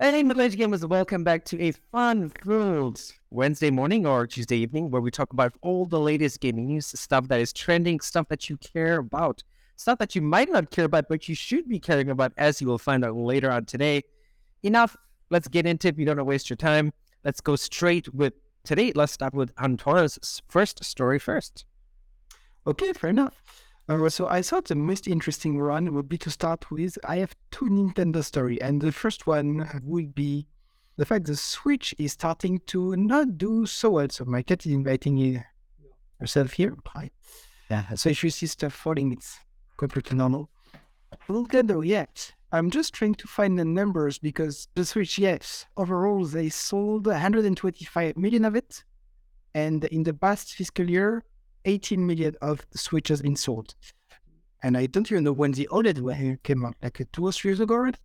Hey, Middle-aged gamers, welcome back to a fun-filled Wednesday morning or Tuesday evening where we talk about all the latest gaming news, stuff that is trending, stuff that you care about, stuff that you might not care about, but you should be caring about, as you will find out later on today. Enough. Let's get into it. We don't want to waste your time. Let's go straight with today. Let's start with Antoine's first story first. Okay, fair enough. Uh, so I thought the most interesting one would be to start with. I have two Nintendo story, and the first one would be the fact the Switch is starting to not do so well. So my cat is inviting herself here. Hi. Yeah. So if you see stuff falling, it's completely normal. Nintendo, yet. I'm just trying to find the numbers because the Switch, yes, overall they sold 125 million of it, and in the past fiscal year, 18 million of switches been sold. And I don't even know when the OLED came out, like two or three years ago already?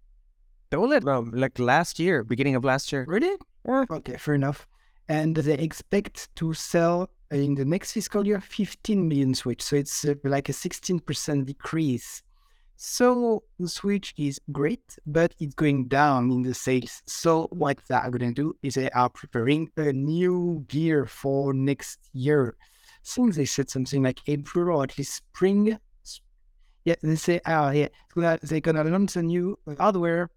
The OLED, um, like last year, beginning of last year. Really? Okay, fair enough. And they expect to sell in the next fiscal year 15 million Switch. So it's uh, like a 16% decrease. So the Switch is great, but it's going down in the sales. So what they are going to do is they are preparing a new gear for next year think they said something like April or at least spring. Yeah, they say, oh, yeah, they're going to launch a new hardware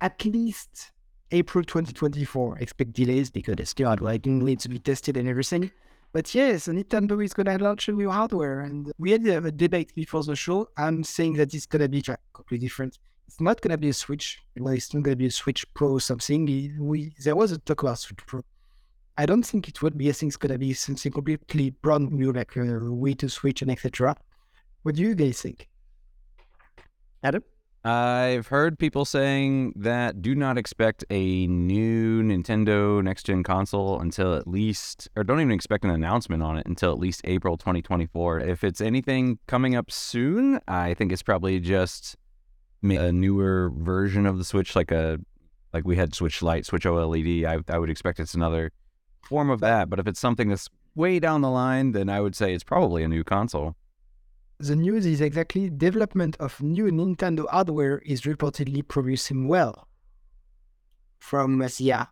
at least April 2024. Expect delays because it's still hardware. It needs to be tested and everything. But yes, Nintendo is going to launch a new hardware. And we had a debate before the show. I'm saying that it's going to be completely different. It's not going to be a Switch. Well, it's not going to be a Switch Pro or something. We, there was a talk about Switch Pro. I don't think it would be. I think it's gonna be something completely brand new, like a way to switch and etc. What do you guys think? Adam? I've heard people saying that do not expect a new Nintendo next gen console until at least, or don't even expect an announcement on it until at least April 2024. If it's anything coming up soon, I think it's probably just a newer version of the Switch, like a like we had Switch Lite, Switch OLED. I, I would expect it's another form of that. But if it's something that's way down the line, then I would say it's probably a new console. The news is exactly development of new Nintendo hardware is reportedly progressing well from SIA.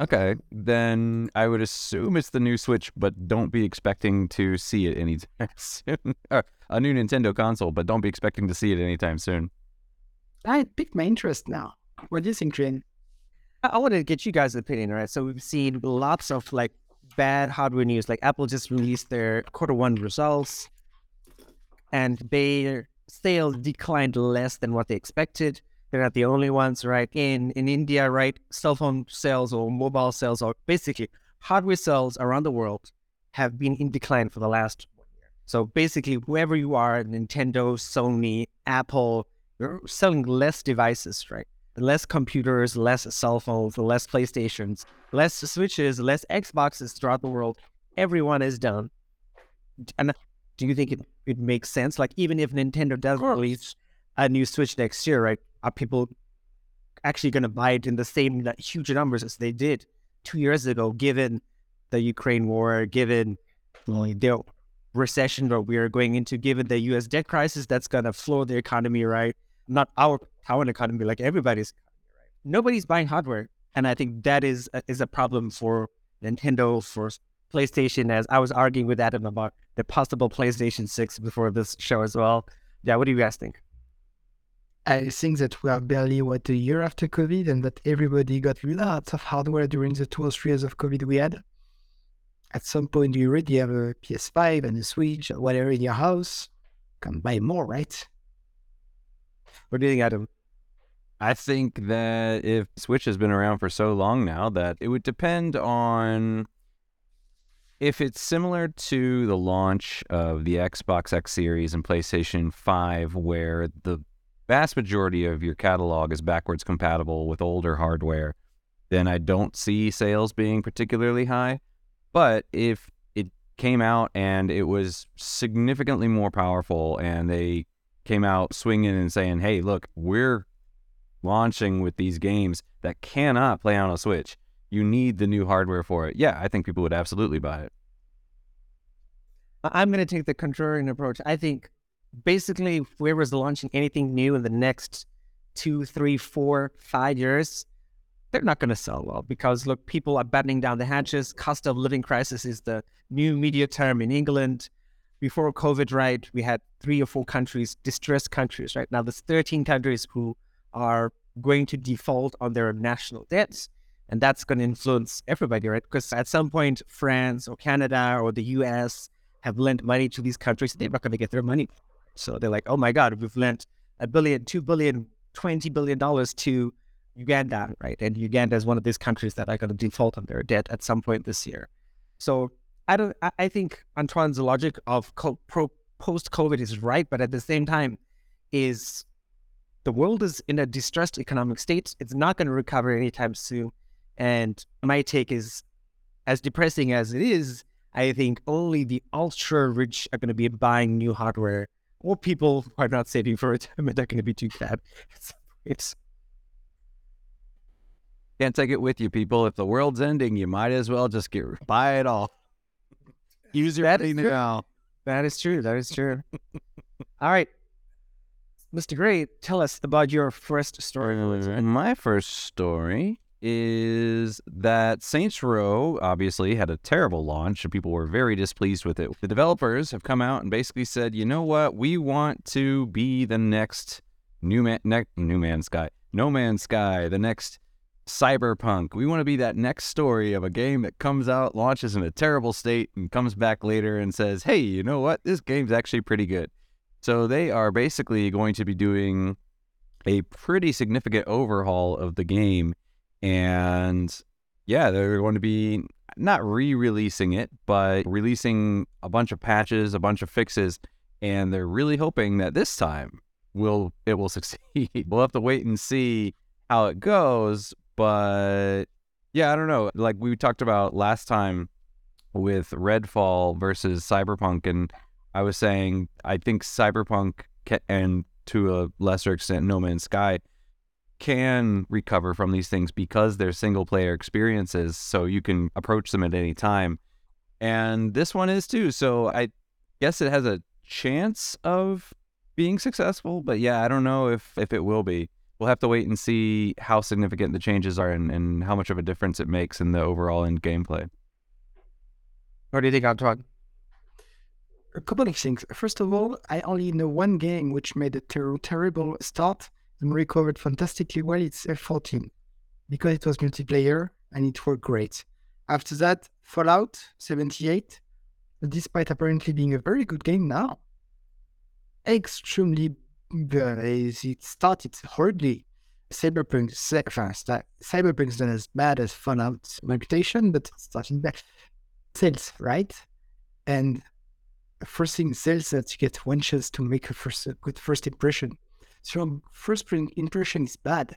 Okay, then I would assume it's the new Switch, but don't be expecting to see it anytime soon. a new Nintendo console, but don't be expecting to see it anytime soon. I piqued my interest now. What do you think, Train? I want to get you guys' opinion, right? So we've seen lots of like bad hardware news. Like Apple just released their quarter one results, and their sales declined less than what they expected. They're not the only ones, right? In in India, right? Cell phone sales or mobile sales, or basically hardware sales around the world, have been in decline for the last one year. So basically, whoever you are, Nintendo, Sony, Apple, you're selling less devices, right? Less computers, less cell phones, less PlayStations, less Switches, less Xboxes throughout the world. Everyone is done. And do you think it, it makes sense? Like, even if Nintendo does release a new Switch next year, right? Are people actually going to buy it in the same huge numbers as they did two years ago, given the Ukraine war, given the recession that we are going into, given the US debt crisis that's going to floor the economy, right? Not our Taiwan economy, like everybody's economy, right? Nobody's buying hardware, and I think that is a, is a problem for Nintendo, for PlayStation. As I was arguing with Adam about the possible PlayStation Six before this show as well. Yeah, what do you guys think? I think that we are barely what a year after COVID, and that everybody got lots of hardware during the two or three years of COVID we had. At some point, you already have a PS5 and a Switch or whatever in your house. Can buy more, right? What do you think, Adam? I think that if Switch has been around for so long now that it would depend on if it's similar to the launch of the Xbox X Series and PlayStation 5, where the vast majority of your catalog is backwards compatible with older hardware, then I don't see sales being particularly high. But if it came out and it was significantly more powerful and they came out swinging and saying, hey, look, we're launching with these games that cannot play on a Switch. You need the new hardware for it. Yeah, I think people would absolutely buy it. I'm going to take the contrarian approach. I think basically, whoever's launching anything new in the next two, three, four, five years, they're not going to sell well because look, people are battening down the hatches. Cost of living crisis is the new media term in England. Before COVID, right, we had three or four countries, distressed countries, right? Now there's 13 countries who are going to default on their national debts. And that's going to influence everybody, right? Because at some point, France or Canada or the US have lent money to these countries. They're not going to get their money. So they're like, oh my God, we've lent a billion, two billion, twenty billion dollars to Uganda, right? And Uganda is one of these countries that are going to default on their debt at some point this year. So I don't. I, think Antoine's logic of co- pro, post COVID is right, but at the same time, is the world is in a distressed economic state. It's not going to recover anytime soon. And my take is, as depressing as it is, I think only the ultra rich are going to be buying new hardware, or people who are not saving for retirement are going to be too bad. It's Can't take it with you, people. If the world's ending, you might as well just get buy it all. Use your That money is true. now. that is true. That is true. All right, Mr. Gray, tell us about your first story. My first story is that Saints Row obviously had a terrible launch and people were very displeased with it. The developers have come out and basically said, you know what, we want to be the next New Man, ne- New Man's Sky, No Man's Sky, the next Cyberpunk. We want to be that next story of a game that comes out, launches in a terrible state, and comes back later and says, hey, you know what, this game's actually pretty good. So they are basically going to be doing a pretty significant overhaul of the game. And yeah, they're going to be not re releasing it, but releasing a bunch of patches, a bunch of fixes. And they're really hoping that this time will it will succeed. we'll have to wait and see how it goes. But yeah, I don't know. Like we talked about last time with Redfall versus Cyberpunk, and I was saying I think Cyberpunk ca- and to a lesser extent No Man's Sky can recover from these things because they're single player experiences, so you can approach them at any time. And this one is too. So I guess it has a chance of being successful, but yeah, I don't know if if it will be. We'll have to wait and see how significant the changes are and, and how much of a difference it makes in the overall end gameplay. What do you think, Antoine? a couple of things. First of all, I only know one game which made a ter- terrible start and recovered fantastically well. It's FF14 because it was multiplayer and it worked great. After that, Fallout 78, despite apparently being a very good game now, extremely it started horribly. Cyberpunk, cy- enfin, uh, sta- Cyberpunk's not as bad as Fallout's reputation, but starting back. Sales, right? And first thing sales that you get one chance to make a first a good first impression. So first impression is bad,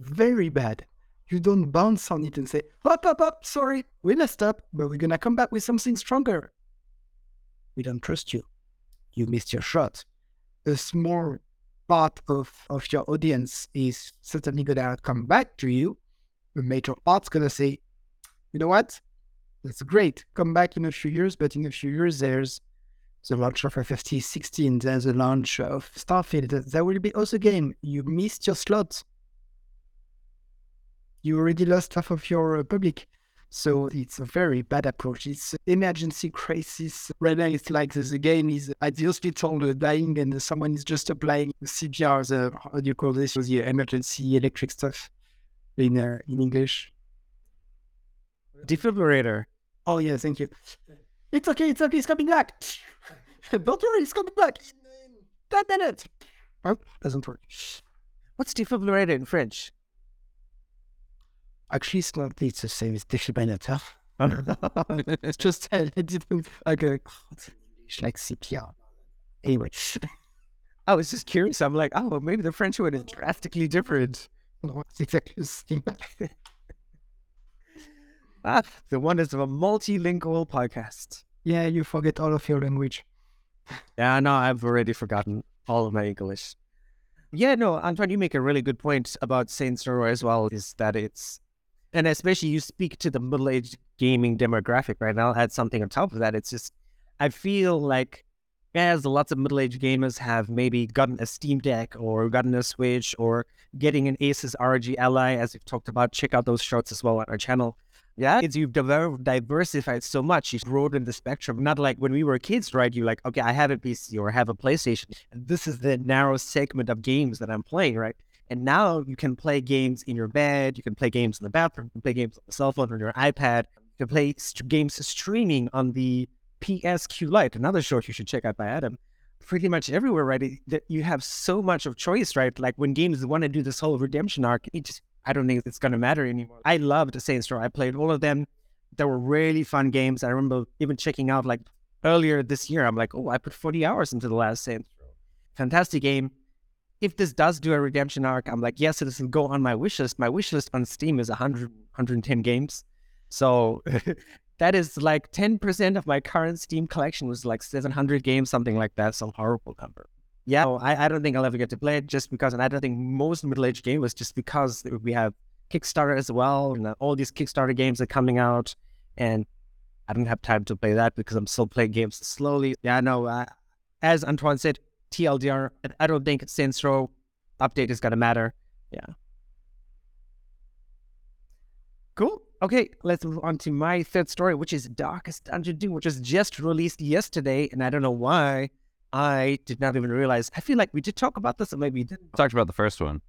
very bad. You don't bounce on it and say, "Up, up, up! Sorry, we messed up, but we're gonna come back with something stronger." We don't trust you. You missed your shot. A small part of of your audience is certainly gonna come back to you. A major part's gonna say, "You know what? That's great. Come back in a few years, but in a few years, there's the launch of FF16, there's the launch of Starfield. There will be also game. You missed your slot. You already lost half of your uh, public. So it's a very bad approach. It's emergency crisis. Right now, it's like the, the game is at the hospital uh, dying and someone is just applying CPR, the, how do you call this? The emergency electric stuff in, uh, in English. Defibrillator. Oh, yeah, thank you. It's okay, it's okay, it's coming back. Don't worry, it's coming back. in 10 minutes. Oh, doesn't work. What's defibrillator in French? Actually, it's not, it's the same as defibrillator. it's just like a, like CPR. Anyway, I was just curious. I'm like, oh, maybe the French one is drastically different. it's exactly the. Ah, the wonders of a multilingual podcast. yeah, you forget all of your language. Yeah, no, I've already forgotten all of my English. Yeah, no, Antoine, you make a really good point about Saints Row as well, is that it's, and especially you speak to the middle aged gaming demographic, right? now add something on top of that. It's just, I feel like as lots of middle-aged gamers have maybe gotten a Steam Deck or gotten a Switch or getting an Asus ROG Ally, as we've talked about. Check out those shorts as well on our channel. Yeah, it's you've diver- diversified so much. You've broadened the spectrum. Not like when we were kids, right? You're like, okay, I have a PC or I have a PlayStation. And this is the narrow segment of games that I'm playing, right? And now you can play games in your bed. You can play games in the bathroom. You can play games on the cell phone or your iPad. You can play st- games streaming on the PSQ Lite, another short you should check out by Adam. Pretty much everywhere, right? That you have so much of choice, right? Like when games want to do this whole redemption arc, it just I don't think it's going to matter anymore. I loved Saints Row. I played all of them. They were really fun games. I remember even checking out like earlier this year. I'm like, oh, I put 40 hours into the last Saints Row. Fantastic game. If this does do a redemption arc, I'm like, yes, it will go on my wish list. My wish list on Steam is 100, 110 games. So that is like 10% of my current Steam collection was like 700 games, something like that. Some horrible number yeah, I, I don't think I'll ever get to play it just because, and I don't think most middle aged gamers just because we have Kickstarter as well, and all these Kickstarter games are coming out, and I don't have time to play that because I'm still playing games slowly. Yeah, no, uh, as Antoine said, TLDR, I don't think Saints Row update is gonna matter. Yeah. Cool. Okay, let's move on to my third story, which is Darkest Dungeon 2, which was just released yesterday, and I don't know why I did not even realize. I feel like we did talk about this, or maybe we didn't. Talked about the first one.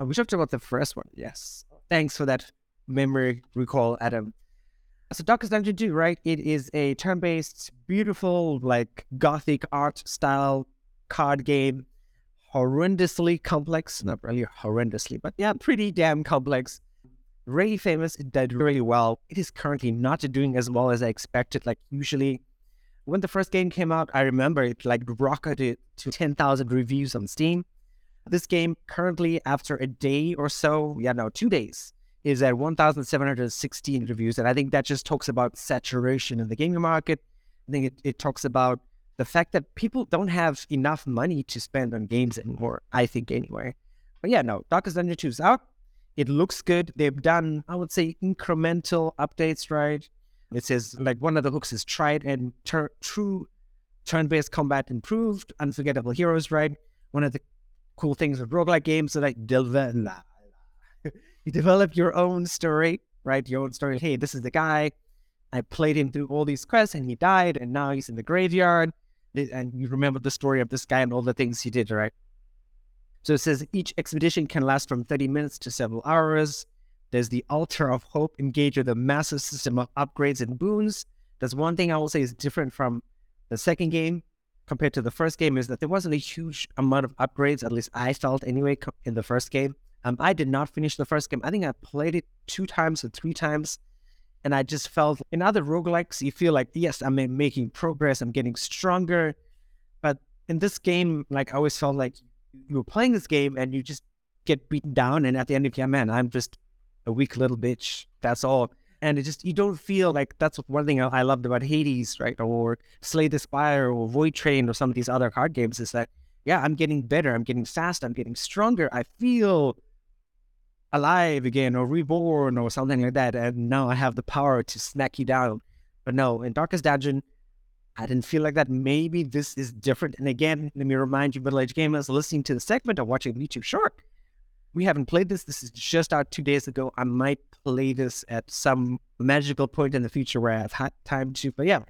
Oh, we talked about the first one. Yes. Thanks for that memory recall, Adam. So Darkest Dungeon 2, right? It is a turn-based, beautiful, like gothic art style card game. Horrendously complex. Not really horrendously, but yeah, pretty damn complex. Really famous. It did really well. It is currently not doing as well as I expected. Like usually when the first game came out, I remember it like rocketed to 10,000 reviews on Steam. This game currently, after a day or so, yeah, no, two days, is at 1,716 reviews. And I think that just talks about saturation in the gaming market. I think it, it talks about the fact that people don't have enough money to spend on games anymore, I think, anyway. But yeah, no, Darkest Dungeon 2 is out. It looks good. They've done, I would say, incremental updates, right? It says like one of the hooks is tried and ter- true turn-based combat improved, unforgettable heroes, right? One of the cool things with roguelike games is like develop, you develop your own story, right? Your own story. Hey, this is the guy. I played him through all these quests and he died and now he's in the graveyard. And you remember the story of this guy and all the things he did, right? So it says each expedition can last from 30 minutes to several hours. There's the Altar of Hope engaged with a massive system of upgrades and boons. That's one thing I will say is different from the second game compared to the first game is that there wasn't a huge amount of upgrades, at least I felt anyway, in the first game. Um, I did not finish the first game. I think I played it two times or three times. And I just felt in other roguelikes, you feel like, yes, I'm making progress, I'm getting stronger. But in this game, like I always felt like you were playing this game and you just get beaten down. And at the end, of the yeah, man, I'm just a weak little bitch. That's all. And it just, you don't feel like that's one thing I loved about Hades, right? Or Slay the Spire or Void Train or some of these other card games is that, yeah, I'm getting better. I'm getting faster. I'm getting stronger. I feel alive again or reborn or something like that. And now I have the power to smack you down. But no, in Darkest Dungeon, I didn't feel like that. Maybe this is different. And again, let me remind you, middle aged gamers, listening to the segment or watching YouTube short we haven't played this. This is just out two days ago. I might play this at some magical point in the future where I have had time to. But yeah,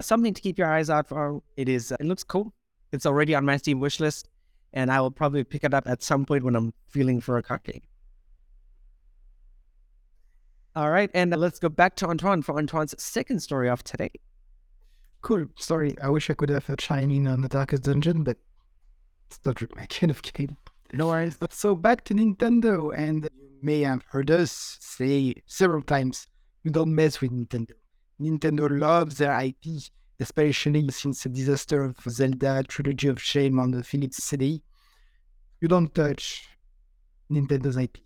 something to keep your eyes out for. It is. It looks cool. It's already on my Steam wishlist, and I will probably pick it up at some point when I'm feeling for a card game. All right, and let's go back to Antoine for Antoine's second story of today. Cool. Sorry, I wish I could have a chime in on the Darkest Dungeon, but it's not my kind of game. No worries. So back to Nintendo, and you may have heard us say several times, you don't mess with Nintendo. Nintendo loves their IP, especially since the disaster of Zelda Trilogy of Shame on the Philips CD. You don't touch Nintendo's IP.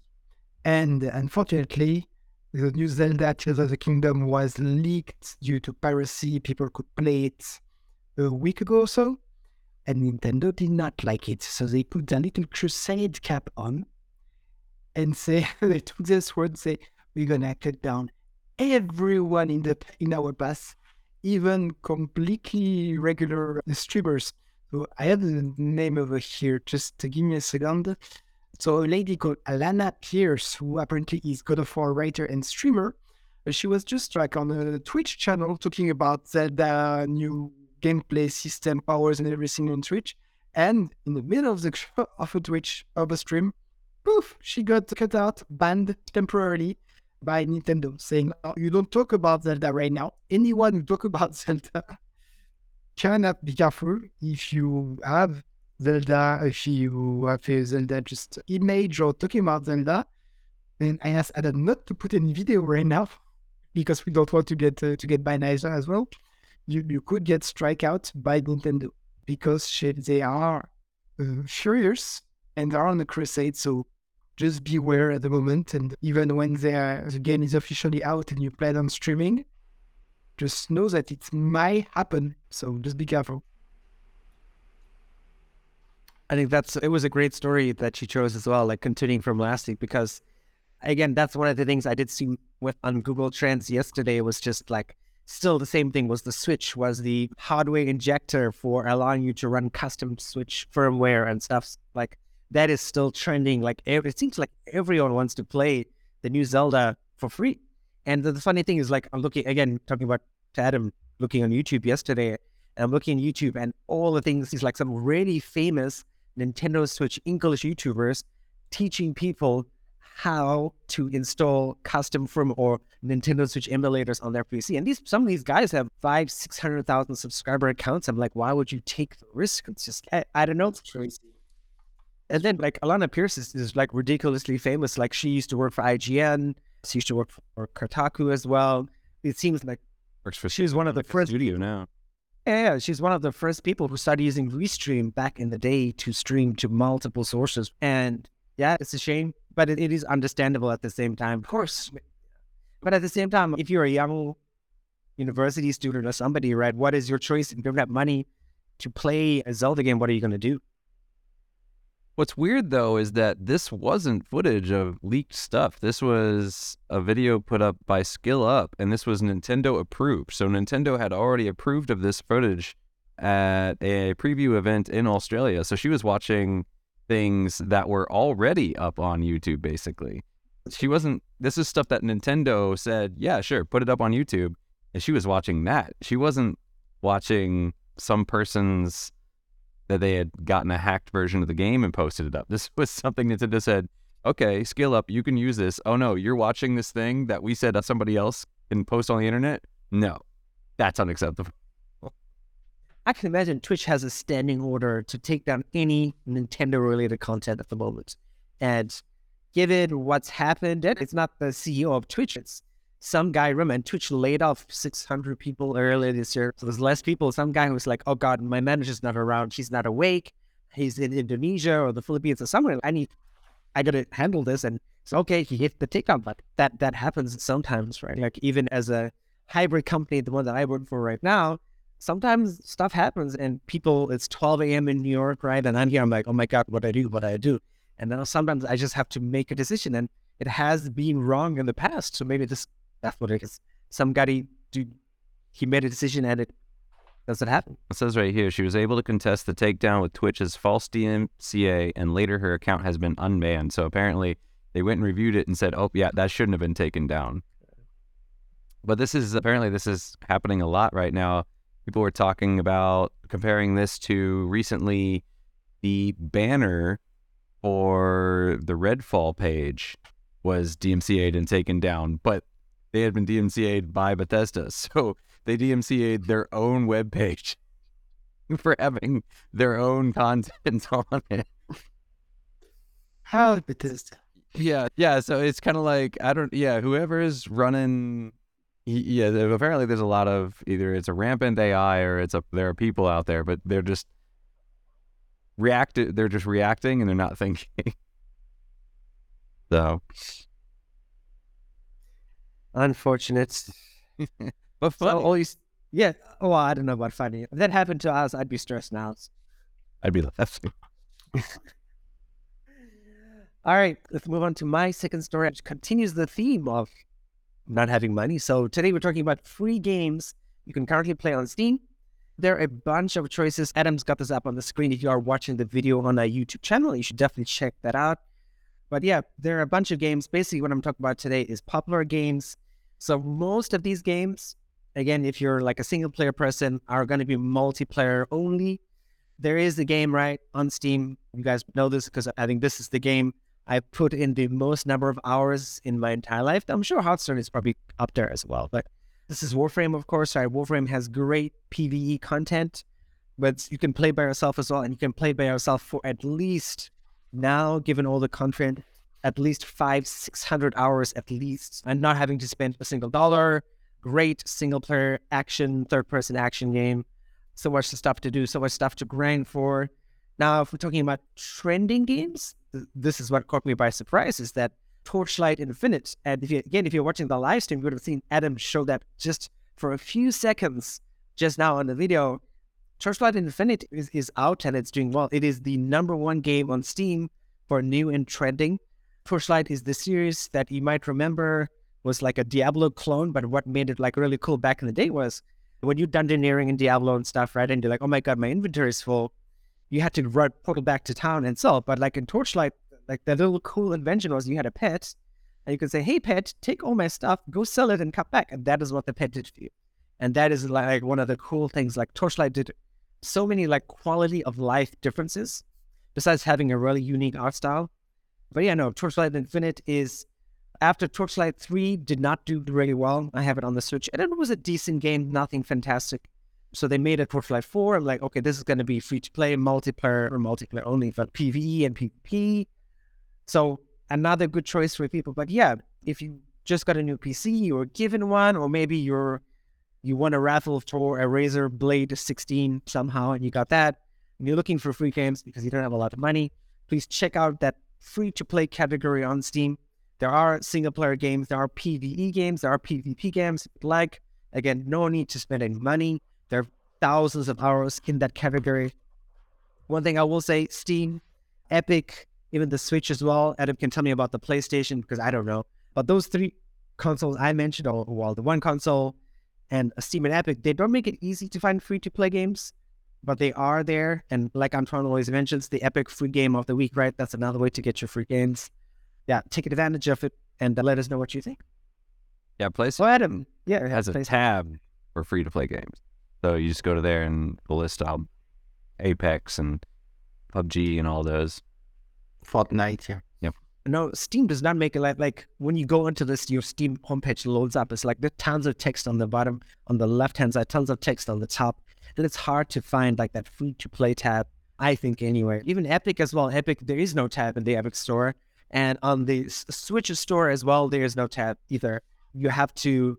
And unfortunately, the new Zelda Tears of the Kingdom was leaked due to piracy. People could play it a week ago or so and Nintendo did not like it. So they put a little crusade cap on and say they took this word and say we're gonna cut down everyone in the in our bus even completely regular streamers. So I have the name over here. Just to give me a second. So a lady called Alana Pierce, who apparently is God of War writer and streamer, she was just like on a Twitch channel talking about Zelda new gameplay system powers and everything on Twitch. And in the middle of the of a Twitch of a stream, poof, she got cut out, banned temporarily by Nintendo, saying, oh, "You don't talk about Zelda right now. Anyone who talk about Zelda cannot be careful if you have Zelda, if you have a Zelda just image or talking about Zelda." then I asked Adam not to put any video right now because we don't want to get uh, to get banned as well. You you could get strike out by Nintendo because they are uh, furious and are on a crusade. So just beware at the moment. And even when the game is officially out and you plan on streaming, just know that it might happen. So just be careful. I think that's it was a great story that she chose as well, like continuing from last week, because again, that's one of the things I did see with on Google Trends yesterday was just like still the same thing was the switch was the hardware injector for allowing you to run custom switch firmware and stuff. Like that is still trending like it seems like everyone wants to play the new zelda for free. And the, the funny thing is like i'm looking again talking about to adam looking on youtube yesterday and i'm looking on youtube and all the things is like some really famous nintendo switch english youtubers teaching people how to install custom firmware Nintendo Switch emulators on their PC. And these some of these guys have five, six hundred thousand subscriber accounts. I'm like, why would you take the risk? It's just I, I don't know. It's crazy. And then like Alana Pierce is, is, like ridiculously famous. Like she used to work for IGN. She used to work for Kotaku as well. It seems like works for she's one of the first studio now. Yeah, she's one of the first people who started using Restream back in the day to stream to multiple sources. And yeah, it's a shame but it, it is understandable at the same time. Of course. But at the same time, if you're a young university student or somebody, right, what is your choice? If you don't have money to play a Zelda game, what are you going to do? What's weird though is that this wasn't footage of leaked stuff. This was a video put up by Skill Up, and this was Nintendo approved. So Nintendo had already approved of this footage at a preview event in Australia. So she was watching things that were already up on YouTube, basically. She wasn't, this is stuff that Nintendo said, yeah, sure, put it up on YouTube. And she was watching that. She wasn't watching some person's that they had gotten a hacked version of the game and posted it up. This was something Nintendo said, okay, Skill Up, you can use this. Oh no, you're watching this thing that we said somebody else can post on the internet? No, that's unacceptable. I can imagine Twitch has a standing order to take down any Nintendo related content at the moment. And given what's happened, it's not the CEO of Twitch, it's some guy, remember, Twitch laid off 600 people earlier this year. So there's less people. Some guy who's like, oh God, my manager's not around. She's not awake. He's in Indonesia or the Philippines or somewhere. I need, I got to handle this. And so, okay, he hit the takedown button. That, that happens sometimes, right? Like even as a hybrid company, the one that I work for right now, sometimes stuff happens and people, it's 12 a.m. in New York, right? And I'm here, I'm like, oh my God, what do I do, what do I do. And then sometimes I just have to make a decision and it has been wrong in the past. So maybe this, that's what it is. Some guy, do, he made a decision and it doesn't happen. It says right here, she was able to contest the takedown with Twitch's false DMCA and later her account has been unbanned. So apparently they went and reviewed it and said, oh yeah, that shouldn't have been taken down. But this is apparently this is happening a lot right now people were talking about comparing this to recently the banner for the Redfall page was DMCA'd and taken down, but they had been DMCA'd by Bethesda. So they DMCA'd their own web page for having their own content on it. How Bethesda? Yeah, yeah. So it's kind of like I don't. Yeah, whoever is running yeah, apparently there's a lot of either it's a rampant AI or it's a there are people out there, but they're just react they're just reacting and they're not thinking. so unfortunate. but funny. So always yeah. Oh, I don't know about funny. If that happened to us, I'd be stressed now. I'd be laughing. All right, let's move on to my second story, which continues the theme of not having money. So today we're talking about free games you can currently play on Steam. There are a bunch of choices. Adam's got this up on the screen. If you are watching the video on our YouTube channel, you should definitely check that out. But yeah, there are a bunch of games. Basically, what I'm talking about today is popular games. So most of these games, again, if you're like a single player person, are going to be multiplayer only. There is a game, right, on Steam. You guys know this because I think this is the game I put in the most number of hours in my entire life. I'm sure Hearthstone is probably up there as well. But this is Warframe, of course. Right? Warframe has great PvE content, but you can play by yourself as well, and you can play by yourself for at least now, given all the content, at least five, six hundred hours at least, and not having to spend a single dollar. Great single player action, third person action game. So much stuff to do, so much stuff to grind for. Now, if we're talking about trending games, th- this is what caught me by surprise is that Torchlight Infinite. And if you, again, if you're watching the live stream, you would have seen Adam show that just for a few seconds just now on the video. Torchlight Infinite is, is out and it's doing well. It is the number one game on Steam for new and trending. Torchlight is the series that you might remember was like a Diablo clone, but what made it like really cool back in the day was when you dungeoneering in Diablo and stuff, right? And you're like, oh my god, my inventory is full you had to run portal back to town and sell. But like in Torchlight, like the little cool invention was you had a pet, and you could say, "Hey, pet, take all my stuff, go sell it, and come back." And that is what the pet did for you. And that is like one of the cool things. Like Torchlight did so many like quality of life differences, besides having a really unique art style. But yeah, no, Torchlight Infinite is after Torchlight 3 did not do really well. I have it on the Switch, and it was a decent game, nothing fantastic. So they made a Torchlight 4. I'm like, okay, this is going to be free to play, multiplayer or multiplayer only for PvE and PvP. So another good choice for people. But yeah, if you just got a new PC, you were given one, or maybe you're you won a raffle for a Razer Blade 16 somehow, and you got that, and you're looking for free games because you don't have a lot of money, please check out that free to play category on Steam. There are single player games, there are PvE games, there are PvP games. Like again, no need to spend any money. There are thousands of hours in that category. One thing I will say Steam, Epic, even the Switch as well. Adam can tell me about the PlayStation because I don't know. But those three consoles I mentioned, or well, the one console and Steam and Epic, they don't make it easy to find free to play games, but they are there. And like Antoine always mentions, the Epic free game of the week, right? That's another way to get your free games. Yeah, take advantage of it and uh, let us know what you think. Yeah, PlayStation So Adam, yeah, has a tab for free to play games. So you just go to there and we'll list out Apex and PUBG and all those. Fortnite, yeah. No, Steam does not make it like like when you go into this, your Steam homepage loads up. It's like there's tons of text on the bottom, on the left hand side, tons of text on the top, and it's hard to find like that free to play tab. I think anyway. Even Epic as well. Epic, there is no tab in the Epic store, and on the Switch store as well, there is no tab either. You have to,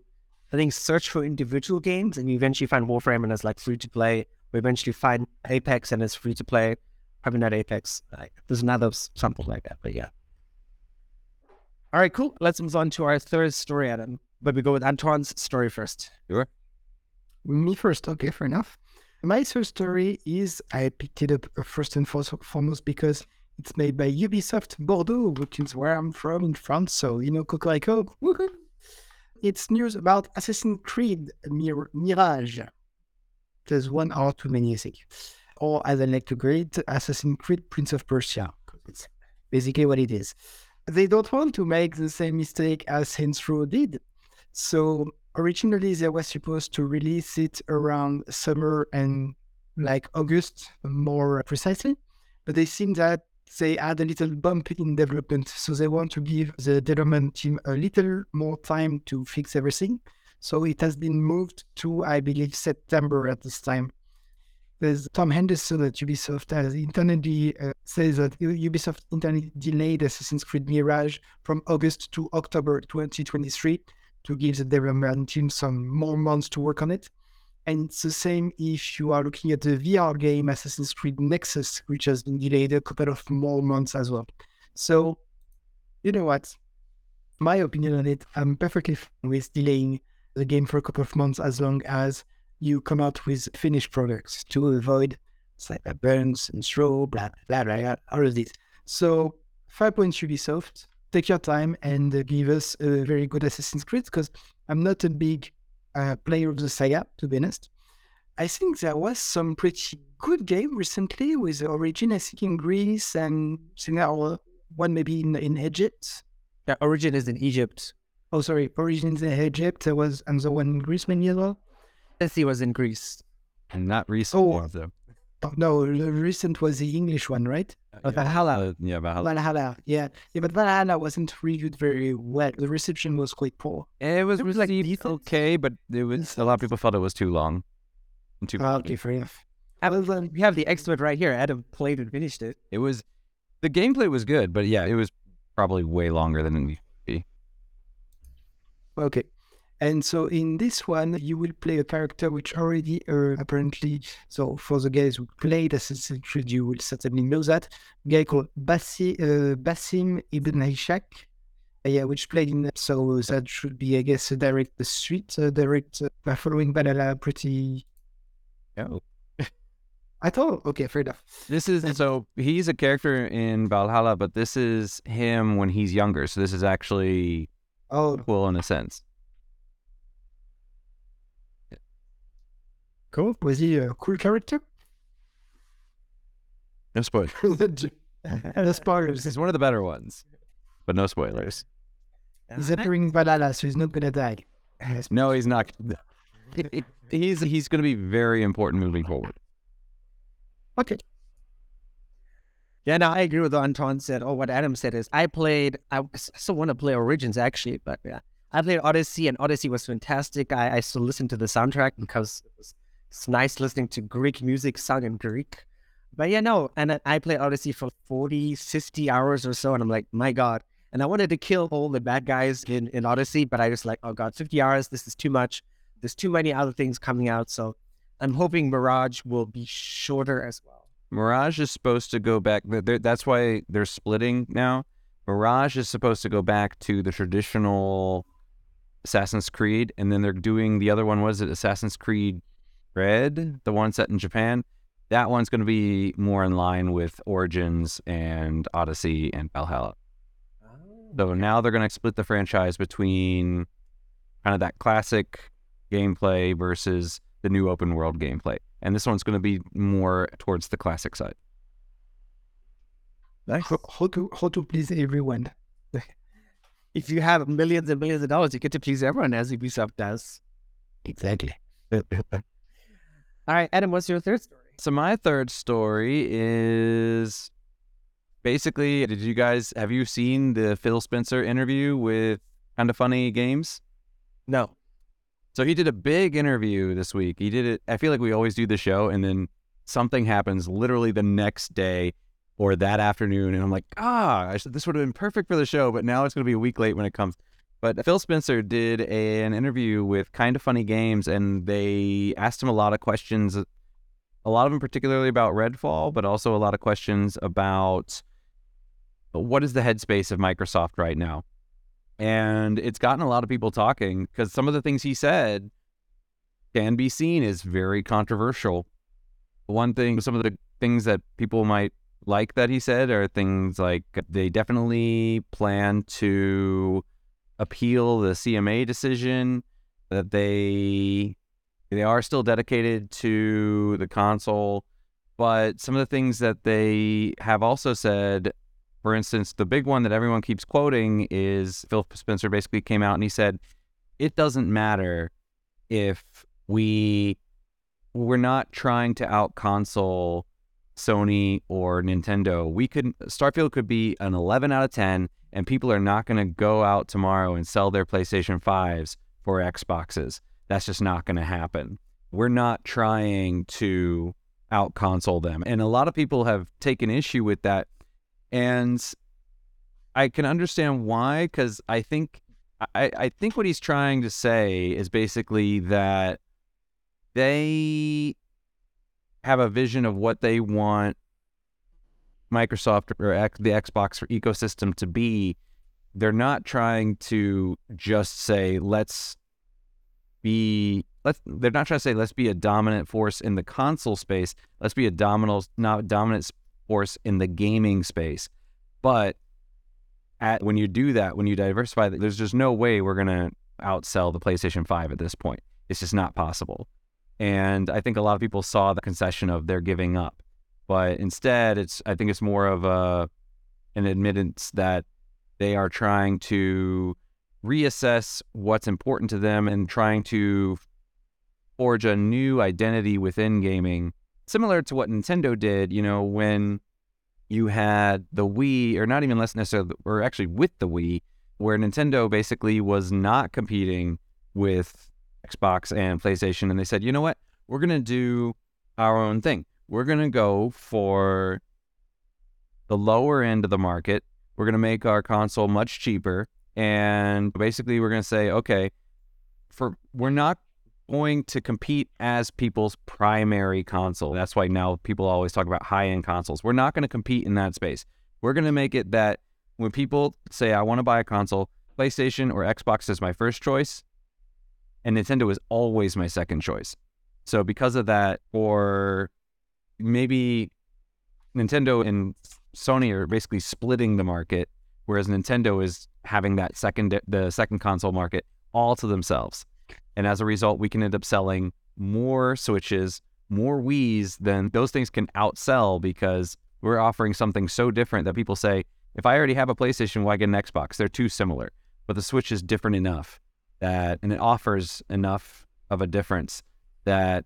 I think, search for individual games, and you eventually find Warframe and it's like free to play. We eventually find Apex and it's free to play. Probably not Apex. Like, there's another something like that, but yeah. All right, cool. Let's move on to our third story, Adam. But we go with Antoine's story first. Sure. Me first, okay, fair enough. My third story is I picked it up uh, first and foremost because it's made by Ubisoft Bordeaux, which is where I'm from in France. So, you know, Cocorico. Woohoo! It's news about Assassin's Creed Mir- Mirage. There's one or too many, I think. Or as I like to call it, Assassin's Creed Prince of Persia. 'cause It's basically what it is. They don't want to make the same mistake as Saints did. So originally they were supposed to release it around summer and like August more precisely, but they seem that they had a little bump in development, so they want to give the development team a little more time to fix everything. So it has been moved to, I believe, September at this time. There's Tom Henderson at Ubisoft has internally uh, says that Ubisoft internally delayed Assassin's Creed Mirage from August to October 2023 to give the development team some more months to work on it. And it's the same if you are looking at the VR game Assassin's Creed Nexus, which has been delayed a couple of more months as well. So, you know what? My opinion on it, I'm perfectly fine with delaying the game for a couple of months as long as you come out with finished products to avoid cyber burns and throw, blah, blah, blah, blah, all of this. So, five points Ubisoft take your time and give us a very good Assassin's Creed because I'm not a big uh, player of the saga, to be honest. I think there was some pretty good game recently with Origin, I think in Greece and Singar, one maybe in, in Egypt. Yeah, Origin is in Egypt. Oh, sorry, Origin is in Egypt. There was another one in Greece maybe as well. Odyssey was in Greece. And not recent Oh. ones, though. Oh, no, the recent was the English one, right? Uh, Valhalla. Uh, yeah, Valhalla. Valhalla. Yeah, yeah, but Valhalla wasn't reviewed very well. The reception was quite poor. It was It was, like, received decent. okay, but it was a lot of people felt it was too long. And too Ah, okay, fair enough. Well, then we have the expert right here. Adam played and finished it. It was the gameplay was good, but yeah, it was probably way longer than it needed to be. Okay. And so in this one, you will play a character which already uh, apparently, so for the guys who played Assassin's Creed, you will certainly know that. A guy called uh, Basim Ibn Ishaq. Uh, yeah, which played in, that. so that should be, I guess, a direct street, uh, direct, uh, following Valhalla pretty. Oh. I thought, okay, fair enough. This is so he's a character in Valhalla, but this is him when he's younger. So this is actually Oh, cool in a sense. Cool. Was he a cool character? No spoilers. the spoilers. This is one of the better ones, but no spoilers. He's appearing in Valhalla, so he's not gonna die. No, he's not. he's he's going to be very important moving forward. Okay. Yeah, no, I agree with what Antoine said. Or what Adam said is, I played. I s- still want to play Origins actually, but yeah, I played Odyssey, and Odyssey was fantastic. I, I still listen to the soundtrack because it was, it's nice listening to Greek music sung in Greek. But yeah, no, and I- played Odyssey for 40, 50 hours or so, and I'm like, my God. And I wanted to kill all the bad guys in, in Odyssey, but I was like, oh God, 50 hours, this is too much. There's too many other things coming out. So I'm hoping Mirage will be shorter as well. Mirage is supposed to go back. th- th- That's why they're splitting now. Mirage is supposed to go back to the traditional Assassin's Creed, and then they're doing the other one. Was it Assassin's Creed Red, the one set in Japan? That one's going to be more in line with Origins and Odyssey and Valhalla. Oh, so now they're going to split the franchise between kind of that classic gameplay versus the new open world gameplay. And this one's going to be more towards the classic side. Nice. How, how to how to please everyone. if you have millions and millions of dollars, you get to please everyone as Ubisoft does. Exactly. All right, Adam, what's your third story? So my third story is basically did you guys have you seen the Phil Spencer interview with Kind of Funny Games? No. So he did a big interview this week. He did it I feel like we always do the show and then something happens literally the next day or that afternoon and I'm like, "Ah, I should, this would have been perfect for the show, but now it's going to be a week late when it comes." But Phil Spencer did a, an interview with Kind of Funny Games and they asked him a lot of questions a lot of them particularly about Redfall, but also a lot of questions about what is the headspace of Microsoft right now. And it's gotten a lot of people talking because some of the things he said can be seen as very controversial. One thing, some of the things that people might like that he said are things like they definitely plan to appeal the CMA decision, that they they are still dedicated to the console, but some of the things that they have also said, for instance, the big one that everyone keeps quoting is Phil Spencer basically came out and he said, it doesn't matter if we we're not trying to out console Sony or Nintendo. We could Starfield could be an 11 out of 10 and people are not going to go out tomorrow and sell their PlayStation 5s for Xboxes. That's just not going to happen. We're not trying to out console them. And a lot of people have taken issue with that. And I can understand why, because I think I, I think what he's trying to say is basically that they have a vision of what they want Microsoft or the Xbox ecosystem to be. They're not trying to just say let's be let's they're not trying to say let's be a dominant force in the console space let's be a dominant not dominant force in the gaming space but at when you do that when you diversify there's just no way we're to outsell the PlayStation 5 at this point It's just not possible. And I think a lot of people saw the concession of they're giving up. But instead, it's I think it's more of a an admittance that they are trying to reassess what's important to them and trying to forge a new identity within gaming, similar to what Nintendo did, you know, when you had the Wii, or not even less necessarily, or actually with the Wii, where Nintendo basically was not competing with Xbox and PlayStation. And they said, you know what? We're going to do our own thing. We're going to go for the lower end of the market. We're going to make our console much cheaper. And basically, we're going to say, okay, for we're not going to compete as people's primary console. That's why now people always talk about high end consoles. We're not going to compete in that space. We're going to make it that when people say, I want to buy a console, PlayStation or Xbox is my first choice, and Nintendo is always my second choice. So, because of that, or maybe Nintendo and Sony are basically splitting the market, whereas Nintendo is having that second, the second console market all to themselves. And as a result, we can end up selling more Switches, more Wii's than those things can outsell because we're offering something so different that people say, if I already have a PlayStation, why get an Xbox? They're too similar. But the Switch is different enough that, and it offers enough of a difference that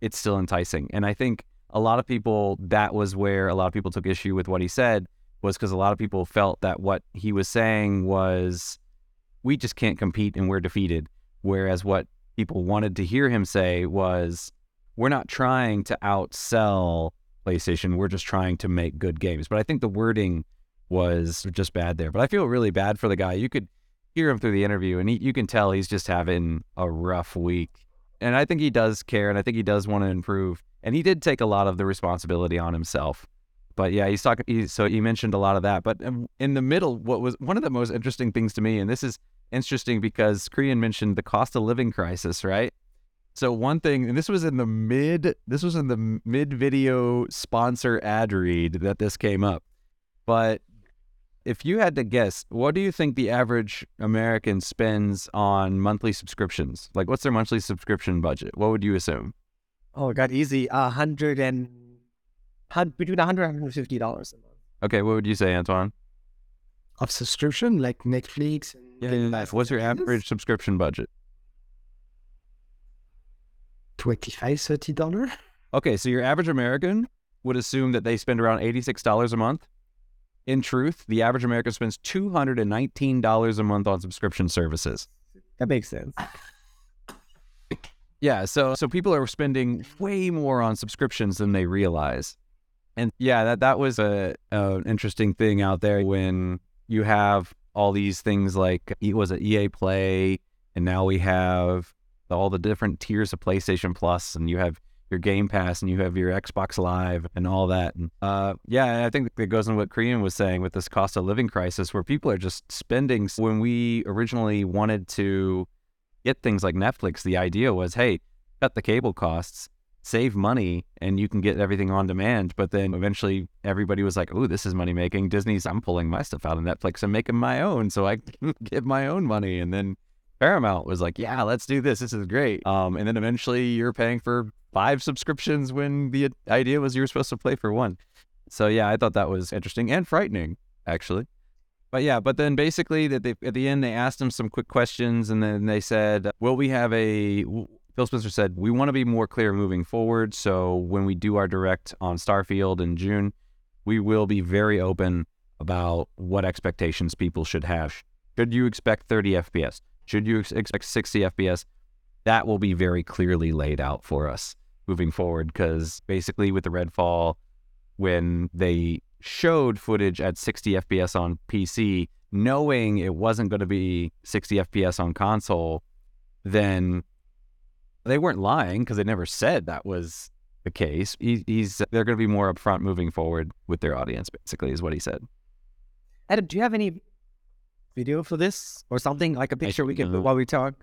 it's still enticing. And I think a lot of people, that was where a lot of people took issue with what he said, was because a lot of people felt that what he was saying was, we just can't compete and we're defeated. Whereas what people wanted to hear him say was, we're not trying to outsell PlayStation, we're just trying to make good games. But I think the wording was just bad there. But I feel really bad for the guy. You could hear him through the interview, and he, you can tell he's just having a rough week. And I think he does care, and I think he does want to improve. And he did take a lot of the responsibility on himself. But yeah, he's talking. He, so he mentioned a lot of that. But in the middle, what was one of the most interesting things to me, and this is interesting because Kriyan mentioned the cost of living crisis, right? So one thing, and this was in the mid, this was in the mid video sponsor ad read that this came up. But if you had to guess, what do you think the average American spends on monthly subscriptions? Like, what's their monthly subscription budget? What would you assume? Oh, God, easy. A hundred and between a hundred and hundred fifty dollars a month. Okay, what would you say, Antoine? Of subscription like Netflix. And Yeah, yeah. What's your average subscription budget? 25 30 dollars. Okay, so your average American would assume that they spend around eighty-six dollars a month. In truth, the average American spends two hundred and nineteen dollars a month on subscription services. That makes sense. Yeah, so so people are spending way more on subscriptions than they realize. And yeah, that that was a an interesting thing out there when you have all these things like it was it EA Play, and now we have all the different tiers of PlayStation Plus, and you have your Game Pass, and you have your Xbox Live, and all that. And uh, yeah, I think it goes in what Korean was saying with this cost of living crisis, where people are just spending. When we originally wanted to get things like Netflix, the idea was, hey, cut the cable costs, save money, and you can get everything on demand. But then eventually everybody was like, oh, this is money making. Disney's, I'm pulling my stuff out of Netflix and making my own so I can get my own money. And then Paramount was like, yeah, let's do this. This is great. Um, and then eventually you're paying for five subscriptions when the idea was you were supposed to play for one. So yeah, I thought that was interesting and frightening, actually. But yeah, but then basically that they at the end they asked him some quick questions and then they said, "Will we have a?" Phil Spencer said, "We want to be more clear moving forward. So when we do our direct on Starfield in June, we will be very open about what expectations people should have. Should you expect 30 FPS? Should you expect 60 FPS? That will be very clearly laid out for us moving forward. Because basically, with the Redfall, when they showed footage at 60 FPS on PC, knowing it wasn't going to be 60 FPS on console, then they weren't lying because they never said that was the case. He, he's they're going to be more upfront moving forward with their audience. Basically, is what he said. Adam, do you have any video for this or something like a picture we can don't. put while we talk?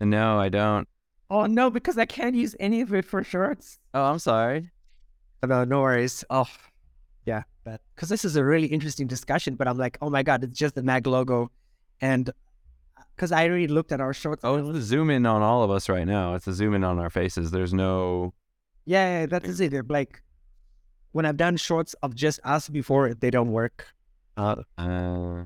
No, I don't. Oh no, because I can't use any of it for shorts. Oh, I'm sorry. No, no worries. Oh, yeah, but because this is a really interesting discussion, but I'm like, oh my god, it's just the Mag logo, and because I already looked at our shorts. Oh, it's the zoom in on all of us right now. It's the zoom in on our faces. There's no. yeah, yeah, that is it. Like when I've done shorts of just us before, they don't work. Uh, Uh,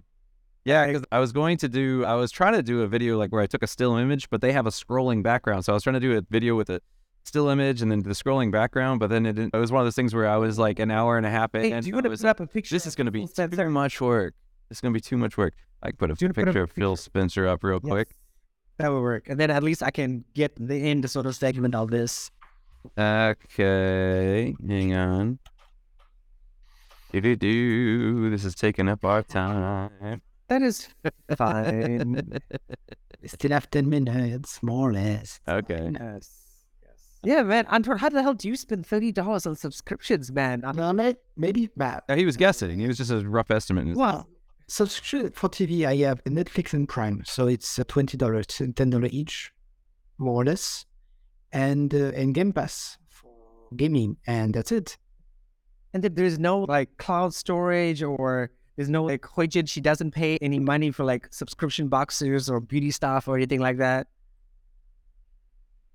yeah, 'cause I was going to do. I was trying to do a video like where I took a still image, but they have a scrolling background. So I was trying to do a video with a still image and then the scrolling background. But then it, it was one of those things where I was like an hour and a half in. hey, and do you want to put up a picture? this is going to be too much work. It's going to be too much work. I can put a put picture a of Phil picture? Spencer up real Yes. quick. That would work, and then at least I can get the end sort of segment of this. Okay, hang on. Do do do. This is taking up our time. That is fine. We still have 10 minutes, more or less. Okay. yes. Yeah, man. Anton, how the hell do you spend thirty dollars on subscriptions, man? I'm- No, may- maybe bad. Uh, he was guessing. It was just a rough estimate. Well, subscription for TV, I have Netflix and Prime, so it's uh, twenty dollars, ten dollars each, more or less, and uh, and Game Pass for gaming, and that's it. And there's no like cloud storage or there's no like Huijin, she doesn't pay any money for like subscription boxes or beauty stuff or anything like that.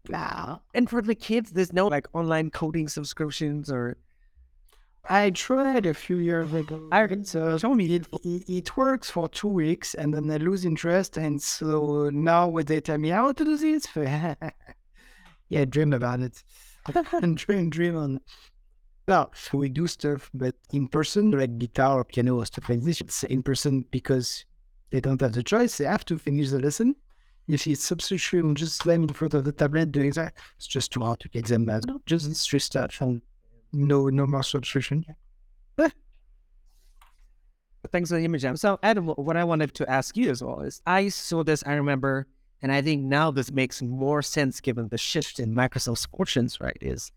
Nah, And for the kids, there's no like online coding subscriptions or I tried a few years ago. I- so show me. it, it, works for two weeks, and then I lose interest, and so now when they tell me how to do this, yeah, dream about it, dream, dream on. Now we do stuff, but in person, like guitar or piano or stuff like this, it's in person because they don't have the choice. They have to finish the lesson. If it's substitution, just slam in front of the tablet doing that, it's just too hard to get them back. Just stress stuff and no, no more substitution. Thanks for the image. So, Adam, what I wanted to ask you as well is I saw this, I remember, and I think now this makes more sense given the shift in Microsoft's fortunes, right? Is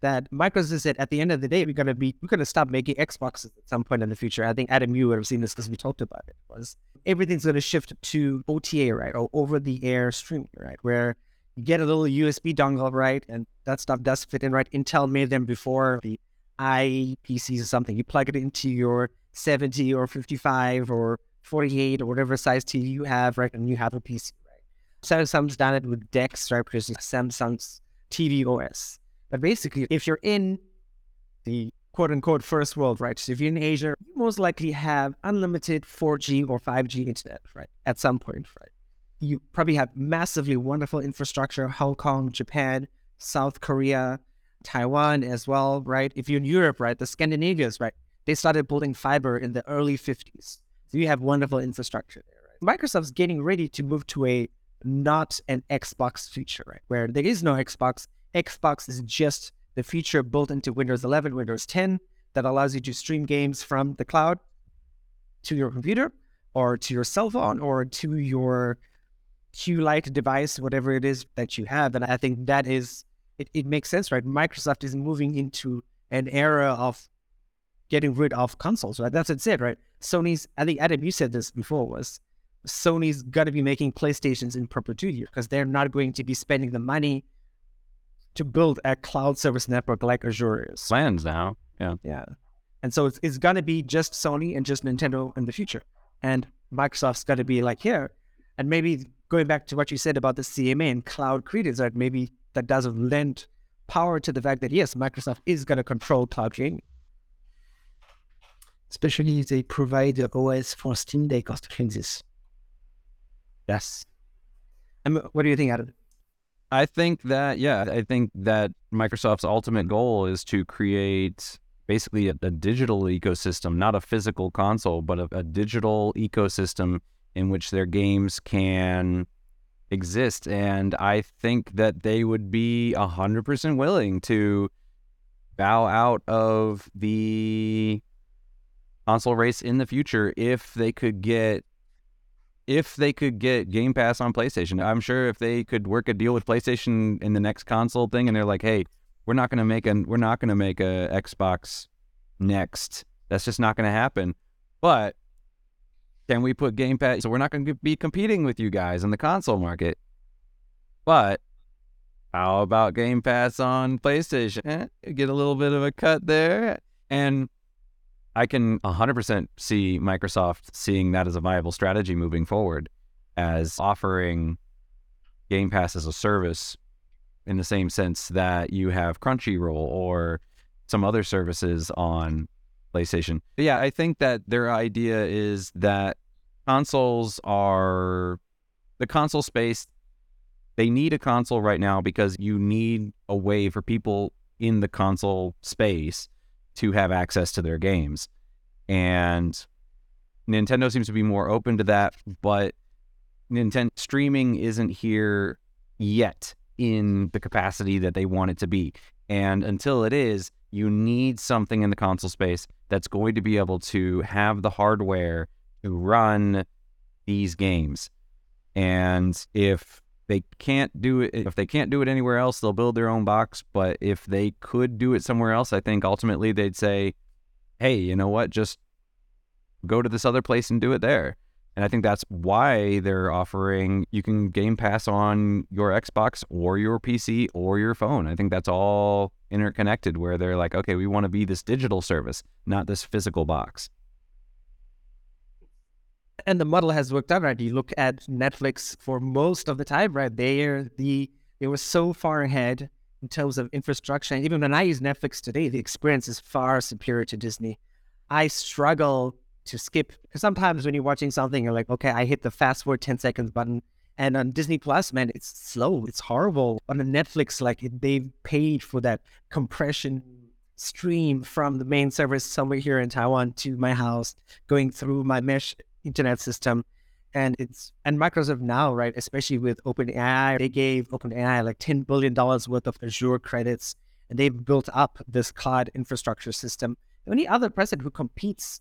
that Microsoft said at the end of the day, we're to be, we're to stop making Xboxes at some point in the future. I think, Adam, you would have seen this because we talked about it, was everything's to shift to OTA, right? Or over the air streaming, right? Where you get a little USB dongle, right? And that stuff does fit in, right? Intel made them before the iPCs or something. You plug it into your 70 or 55 or 48 or whatever size TV you have, right? And you have a PC, right? Samsung's done it with DeX, right? Because Samsung's TV OS. But basically, if you're in the quote unquote first world, right? So if you're in Asia, you most likely have unlimited 4G or 5G internet, right? At some point, right? You probably have massively wonderful infrastructure, Hong Kong, Japan, South Korea, Taiwan as well, right? If you're in Europe, right? The Scandinavians, right? They started building fiber in the early 50s. So you have wonderful infrastructure there, right? Microsoft's getting ready to move to a not an Xbox future, right? Where there is no Xbox. Xbox is just the feature built into Windows 11, Windows 10 that allows you to stream games from the cloud to your computer or to your cell phone or to your Q-Lite device, whatever it is that you have. And I think that is, it, it makes sense, right? Microsoft is moving into an era of getting rid of consoles, right? That's what it said, right? Sony's, I think Adam, you said this before, was Sony's got to be making PlayStations in perpetuity because they're not going to be spending the money to build a cloud service network like Azure is. Plans now. Yeah. Yeah. And so it's, it's going to be just Sony and just Nintendo in the future. And Microsoft's got to be like, here. And maybe going back to what you said about the CMA and cloud credits, right? Maybe that doesn't lend power to the fact that, yes, Microsoft is going to control cloud gaming. Especially if they provide the OS for Steam Deck or stuff like this. Yes. And what do you think, Adam? I think that yeah, I think that Microsoft's ultimate goal is to create basically a, a digital ecosystem, not a physical console, but a, a digital ecosystem in which their games can exist. And I think that they would be hundred percent willing to bow out of the console race in the future if they could get if they could get Game Pass on PlayStation. I'm sure if they could work a deal with PlayStation in the next console thing, and they're like, "Hey, we're not gonna make a we're not gonna make a Xbox next. That's just not gonna happen." But can we put Game Pass? So we're not gonna be competing with you guys in the console market. But how about Game Pass on PlayStation? Eh, get a little bit of a cut there, and I can 100% see Microsoft seeing that as a viable strategy moving forward. as offering Game Pass as a service in the same sense that you have Crunchyroll or some other services on PlayStation. But yeah, I think that their idea is that consoles are the console space. They need a console right now because you need a way for people in the console space to have access to their games. And Nintendo seems to be more open to that, but Nintendo streaming isn't here yet in the capacity that they want it to be. And until it is, you need something in the console space that's going to be able to have the hardware to run these games. And if they can't do it, if they can't do it anywhere else, they'll build their own box. But if they could do it somewhere else, I think ultimately they'd say, hey, you know what? Just go to this other place and do it there. And I think that's why they're offering you can Game Pass on your Xbox or your PC or your phone. I think that's all interconnected where they're like, okay, we want to be this digital service, not this physical box. And the model has worked out, right? You look at Netflix for most of the time, right? They're the they were so far ahead in terms of infrastructure. And even when I use Netflix today, the experience is far superior to Disney. I struggle to skip because sometimes when you're watching something, you're like, okay, I hit the fast forward 10 seconds button. And on Disney Plus, man, it's slow. It's horrible. On the Netflix, like they've paid for that compression stream from the main service somewhere here in Taiwan to my house, going through my mesh internet system. And it's and Microsoft now, right, especially with OpenAI, they gave OpenAI like $10 billion worth of Azure credits and they've built up this cloud infrastructure system. The only other person who competes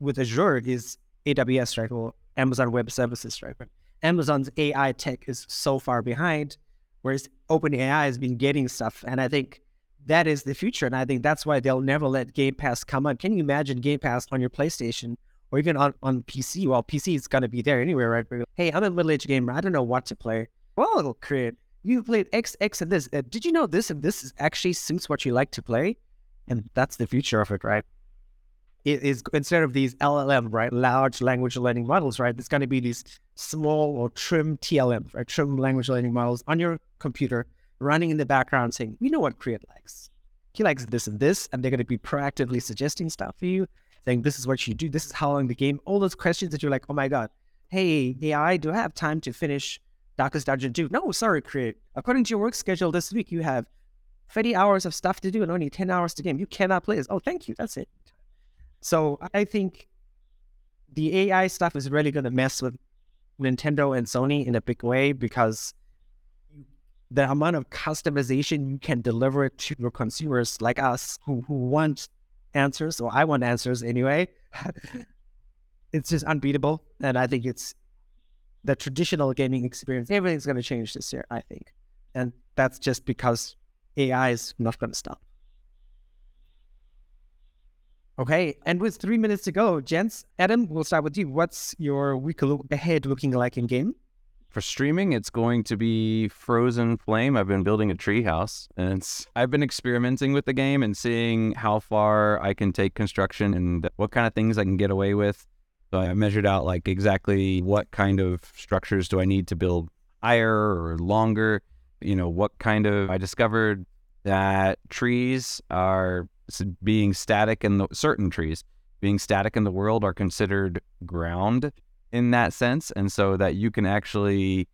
with Azure is AWS, right? Or Amazon Web Services, right? But Amazon's AI tech is so far behind, whereas OpenAI has been getting stuff. And I think that is the future. And I think that's why they'll never let Game Pass come on. Can you imagine Game Pass on your PlayStation or even on, on PC? Well, PC is going to be there anyway, right? Hey, I'm a middle aged gamer. I don't know what to play. Well, it'll. You played X, X, and this. Uh, did you know this and this actually suits what you like to play? And that's the future of it, right? It is instead of these LLM, right, large language learning models, right? There's going to be these small or trim TLM, right, trim language learning models on your computer running in the background saying, you know what Create likes. He likes this and this, and they're going to be proactively suggesting stuff for you, saying this is what you do, this is how long the game, all those questions that you're like, oh my god, hey AI, do I have time to finish Darkest Dungeon 2? No, sorry, Create. According to your work schedule this week, you have 30 hours of stuff to do and only 10 hours to game. You cannot play this. Oh, thank you. That's it. So I think the AI stuff is really going to mess with Nintendo and Sony in a big way because the amount of customization you can deliver to your consumers like us who, who want answers, or I want answers anyway, it's just unbeatable. And I think it's the traditional gaming experience. Everything's going to change this year, I think. And that's just because AI is not going to stop. Okay, and with three minutes to go, gents, Adam, we'll start with you. What's your week look ahead looking like in game? For streaming, it's going to be Frozen Flame. I've been building a treehouse, and it's I've been experimenting with the game and seeing how far I can take construction and what kind of things I can get away with. So I measured out like exactly what kind of structures do I need to build higher or longer. You know, what kind of I discovered that trees are being static in the certain trees being static in the world are considered ground in that sense and so that you can actually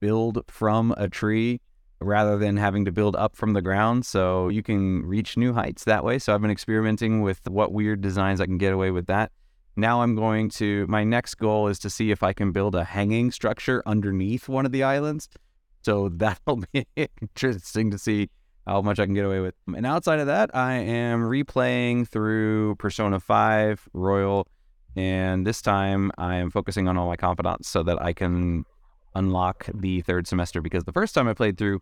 build from a tree rather than having to build up from the ground so you can reach new heights that way so i've been experimenting with what weird designs i can get away with that now i'm going to my next goal is to see if i can build a hanging structure underneath one of the islands so that'll be interesting to see how much I can get away with. And outside of that, I am replaying through Persona 5 Royal. And this time I am focusing on all my confidants so that I can unlock the third semester because the first time I played through,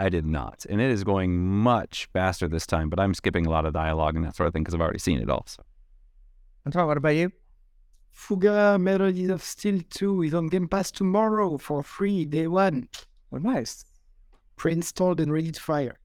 I did not. And it is going much faster this time, but I'm skipping a lot of dialogue and that sort of thing because I've already seen it all. So. Antoine, what about you? Fuga Melodies of Steel 2 is on Game Pass tomorrow for free, day one. Oh, nice pre-installed and ready to fire.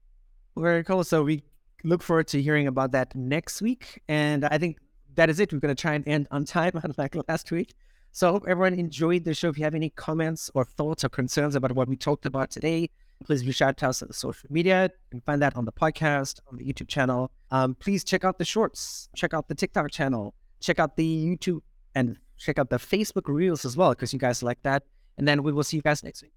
Very cool. So we look forward to hearing about that next week. And I think that is it. We're going to try and end on time, unlike last week. So I hope everyone enjoyed the show. If you have any comments or thoughts or concerns about what we talked about today, please reach out to us on social media. You can find that on the podcast, on the YouTube channel. Um, please check out the shorts, check out the TikTok channel, check out the YouTube, and check out the Facebook Reels as well, because you guys like that. And then we will see you guys next week.